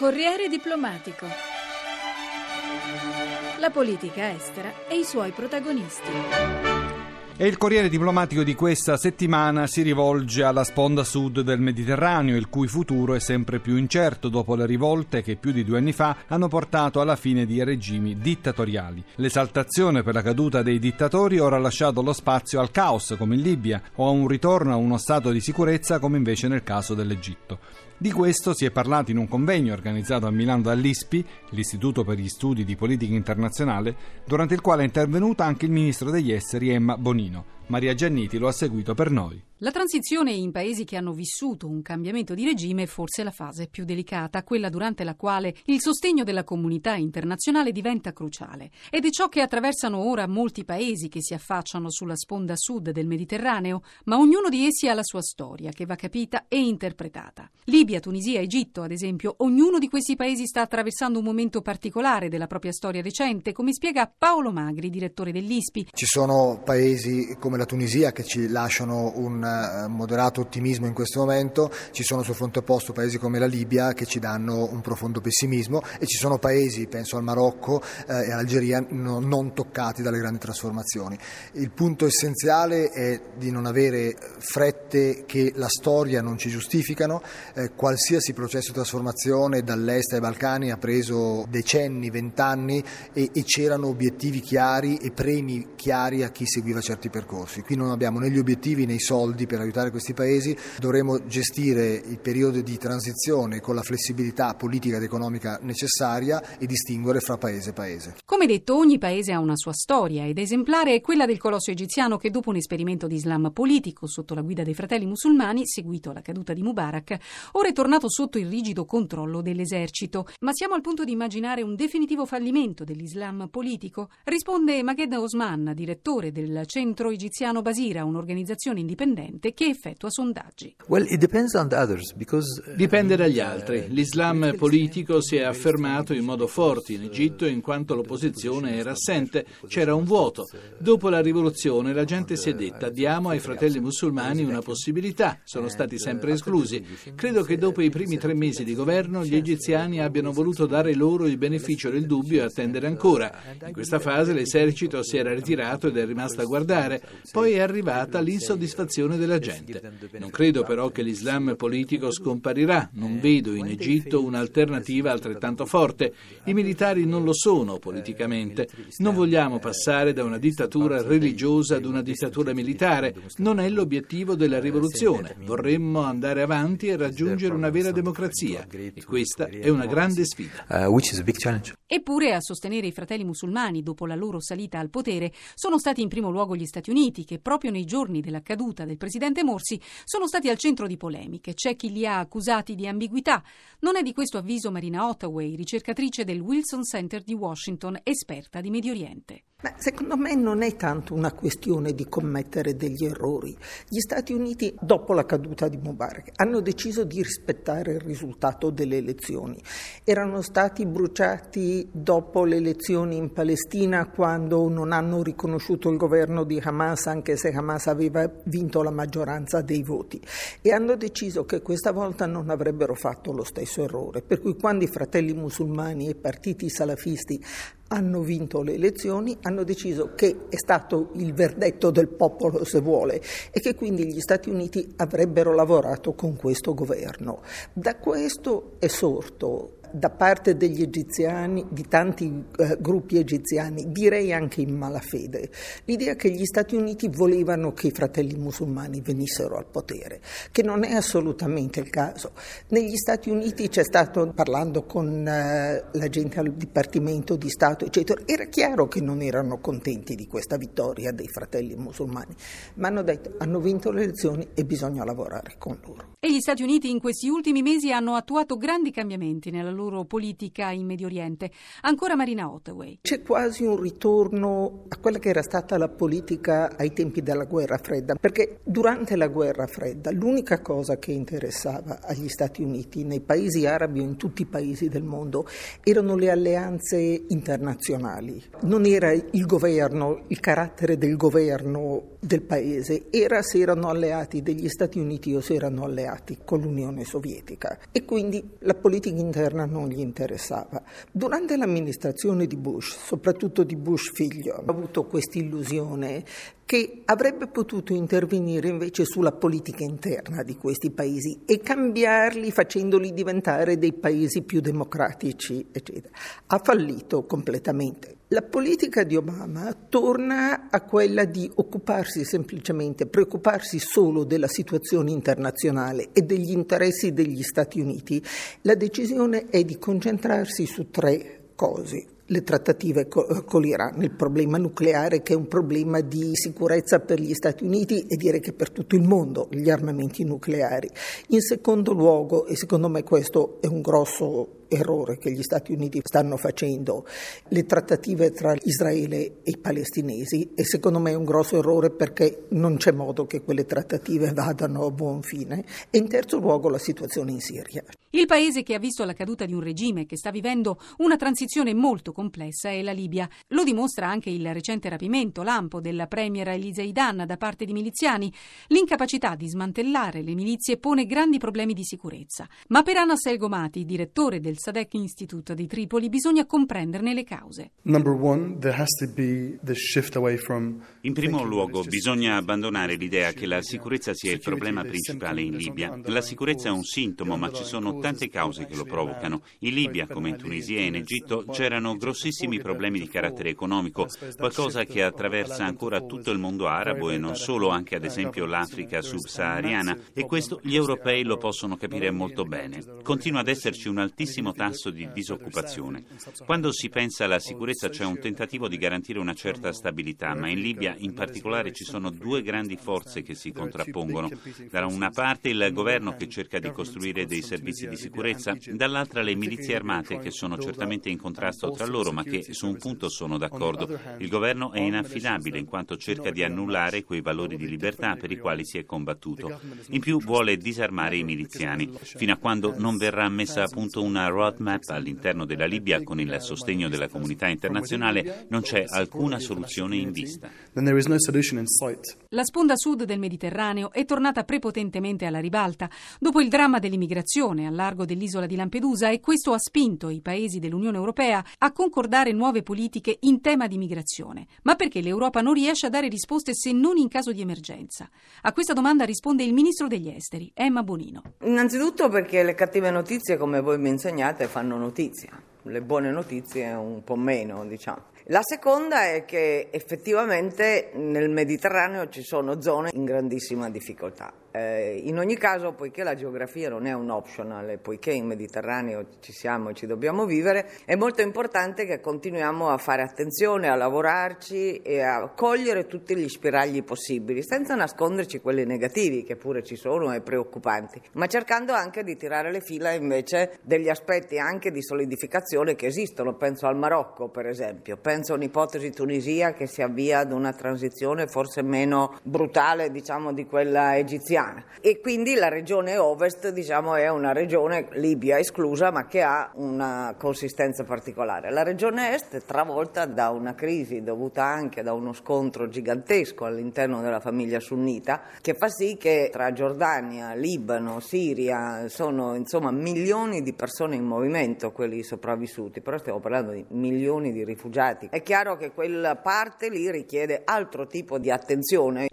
Corriere diplomatico. La politica estera e i suoi protagonisti. E il Corriere diplomatico di questa settimana si rivolge alla sponda sud del Mediterraneo, il cui futuro è sempre più incerto dopo le rivolte che più di due anni fa hanno portato alla fine di regimi dittatoriali. L'esaltazione per la caduta dei dittatori ora ha lasciato lo spazio al caos come in Libia o a un ritorno a uno stato di sicurezza come invece nel caso dell'Egitto. Di questo si è parlato in un convegno organizzato a Milano dall'ISPI, l'Istituto per gli Studi di Politica Internazionale, durante il quale è intervenuta anche il ministro degli Esteri Emma Bonino. Maria Gianniti lo ha seguito per noi. La transizione in paesi che hanno vissuto un cambiamento di regime è forse la fase più delicata, quella durante la quale il sostegno della comunità internazionale diventa cruciale. Ed è ciò che attraversano ora molti paesi che si affacciano sulla sponda sud del Mediterraneo, ma ognuno di essi ha la sua storia che va capita e interpretata. Libia, Tunisia, Egitto, ad esempio, ognuno di questi paesi sta attraversando un momento particolare della propria storia recente, come spiega Paolo Magri, direttore dell'ISPI. Ci sono paesi come la Tunisia che ci lasciano un eh, moderato ottimismo in questo momento, ci sono sul fronte opposto paesi come la Libia che ci danno un profondo pessimismo e ci sono paesi, penso al Marocco eh, e all'Algeria, no, non toccati dalle grandi trasformazioni. Il punto essenziale è di non avere frette che la storia non ci giustificano, eh, qualsiasi processo di trasformazione dall'est ai Balcani ha preso decenni, vent'anni e, e c'erano obiettivi chiari e premi chiari a chi seguiva certi percorsi scorsi. Qui non abbiamo né gli obiettivi né i soldi per aiutare questi paesi, dovremo gestire il periodo di transizione con la flessibilità politica ed economica necessaria e distinguere fra paese e paese. Come detto, ogni paese ha una sua storia ed esemplare è quella del colosso egiziano che dopo un esperimento di Islam politico sotto la guida dei fratelli musulmani, seguito alla caduta di Mubarak, ora è tornato sotto il rigido controllo dell'esercito. Ma siamo al punto di immaginare un definitivo fallimento dell'Islam politico? Risponde Maghed Osman, direttore del centro egiziano Tiziano Basira, un'organizzazione indipendente che effettua sondaggi. Uh, Dipende dagli altri. L'Islam politico si è affermato in modo forte in Egitto in quanto l'opposizione era assente, c'era un vuoto. Dopo la rivoluzione la gente si è detta diamo ai fratelli musulmani una possibilità, sono stati sempre esclusi. Credo che dopo i primi tre mesi di governo gli egiziani abbiano voluto dare loro il beneficio del dubbio e attendere ancora. In questa fase l'esercito si era ritirato ed è rimasto a guardare. Poi è arrivata l'insoddisfazione della gente. Non credo però che l'Islam politico scomparirà. Non vedo in Egitto un'alternativa altrettanto forte. I militari non lo sono politicamente. Non vogliamo passare da una dittatura religiosa ad una dittatura militare. Non è l'obiettivo della rivoluzione. Vorremmo andare avanti e raggiungere una vera democrazia. E questa è una grande sfida. Uh, Eppure a sostenere i fratelli musulmani dopo la loro salita al potere sono stati in primo luogo gli Stati Uniti che proprio nei giorni della caduta del presidente Morsi sono stati al centro di polemiche. C'è chi li ha accusati di ambiguità. Non è di questo avviso Marina Ottaway, ricercatrice del Wilson Center di Washington, esperta di Medio Oriente. Ma secondo me non è tanto una questione di commettere degli errori. Gli Stati Uniti, dopo la caduta di Mubarak, hanno deciso di rispettare il risultato delle elezioni. Erano stati bruciati dopo le elezioni in Palestina quando non hanno riconosciuto il governo di Hamas, anche se Hamas aveva vinto la maggioranza dei voti. E hanno deciso che questa volta non avrebbero fatto lo stesso errore. Per cui quando i fratelli musulmani e i partiti salafisti hanno vinto le elezioni, hanno deciso che è stato il verdetto del popolo, se vuole, e che quindi gli Stati Uniti avrebbero lavorato con questo governo. Da questo è sorto da parte degli egiziani, di tanti eh, gruppi egiziani, direi anche in malafede, l'idea che gli Stati Uniti volevano che i fratelli musulmani venissero al potere, che non è assolutamente il caso. Negli Stati Uniti c'è stato, parlando con eh, la gente al Dipartimento di Stato, eccetera, era chiaro che non erano contenti di questa vittoria dei fratelli musulmani, ma hanno detto hanno vinto le elezioni e bisogna lavorare con loro. E gli Stati Uniti in questi ultimi mesi hanno attuato grandi cambiamenti nella loro loro politica in Medio Oriente. Ancora Marina Ottaway. C'è quasi un ritorno a quella che era stata la politica ai tempi della guerra fredda, perché durante la guerra fredda l'unica cosa che interessava agli Stati Uniti nei paesi arabi o in tutti i paesi del mondo erano le alleanze internazionali. Non era il governo, il carattere del governo del paese, era se erano alleati degli Stati Uniti o se erano alleati con l'Unione Sovietica e quindi la politica interna non gli interessava. Durante l'amministrazione di Bush, soprattutto di Bush figlio, ha avuto questa illusione che avrebbe potuto intervenire invece sulla politica interna di questi paesi e cambiarli facendoli diventare dei paesi più democratici, eccetera. Ha fallito completamente. La politica di Obama torna a quella di occuparsi semplicemente, preoccuparsi solo della situazione internazionale e degli interessi degli Stati Uniti. La decisione è di concentrarsi su tre cose le trattative con l'Iran, il problema nucleare che è un problema di sicurezza per gli Stati Uniti e direi che per tutto il mondo, gli armamenti nucleari. In secondo luogo, e secondo me questo è un grosso errore che gli Stati Uniti stanno facendo, le trattative tra Israele e i palestinesi e secondo me è un grosso errore perché non c'è modo che quelle trattative vadano a buon fine e in terzo luogo la situazione in Siria. Il paese che ha visto la caduta di un regime che sta vivendo una transizione molto complessa è la Libia. Lo dimostra anche il recente rapimento, lampo, della premier Elisa Idan da parte di miliziani. L'incapacità di smantellare le milizie pone grandi problemi di sicurezza. Ma per Anas El Gomati, direttore del Sadek Institute di Tripoli, bisogna comprenderne le cause. In primo luogo bisogna abbandonare l'idea che la sicurezza sia il problema principale in Libia. La sicurezza è un sintomo, ma ci sono tante cause che lo provocano. In Libia, come in Tunisia e in Egitto, c'erano grossissimi problemi di carattere economico, qualcosa che attraversa ancora tutto il mondo arabo e non solo, anche ad esempio l'Africa subsahariana, e questo gli europei lo possono capire molto bene. Continua ad esserci un altissimo tasso di disoccupazione. Quando si pensa alla sicurezza c'è un tentativo di garantire una certa stabilità, ma in Libia in particolare ci sono due grandi forze che si contrappongono. Da una parte il governo che cerca di costruire dei servizi di sicurezza, dall'altra le milizie armate che sono certamente in contrasto tra loro, ma che su un punto sono d'accordo. Il governo è inaffidabile in quanto cerca di annullare quei valori di libertà per i quali si è combattuto. In più vuole disarmare i miliziani, fino a quando non verrà messa a punto una roadmap all'interno della Libia con il sostegno della comunità internazionale non c'è alcuna soluzione in vista. La sponda sud del Mediterraneo è tornata prepotentemente alla ribalta dopo il dramma dell'immigrazione al largo dell'isola di Lampedusa e questo ha spinto i paesi dell'Unione Europea a concordare nuove politiche in tema di migrazione. Ma perché l'Europa non riesce a dare risposte se non in caso di emergenza? A questa domanda risponde il ministro degli esteri, Emma Bonino. Innanzitutto perché le cattive notizie, come voi mi insegnate, insegnate fanno notizia, le buone notizie un po' meno, diciamo. La seconda è che effettivamente nel Mediterraneo ci sono zone in grandissima difficoltà. Eh, in ogni caso, poiché la geografia non è un optional e poiché in Mediterraneo ci siamo e ci dobbiamo vivere, è molto importante che continuiamo a fare attenzione, a lavorarci e a cogliere tutti gli spiragli possibili, senza nasconderci quelli negativi che pure ci sono e preoccupanti, ma cercando anche di tirare le fila invece degli aspetti anche di solidificazione che esistono. Penso al Marocco, per esempio, penso a un'ipotesi Tunisia che si avvia ad una transizione forse meno brutale, diciamo, di quella egiziana siriana e quindi la regione ovest diciamo, è una regione Libia esclusa ma che ha una consistenza particolare. La regione est è travolta da una crisi dovuta anche da uno scontro gigantesco all'interno della famiglia sunnita che fa sì che tra Giordania, Libano, Siria sono insomma milioni di persone in movimento quelli sopravvissuti, però stiamo parlando di milioni di rifugiati. È chiaro che quella parte lì richiede altro tipo di attenzione.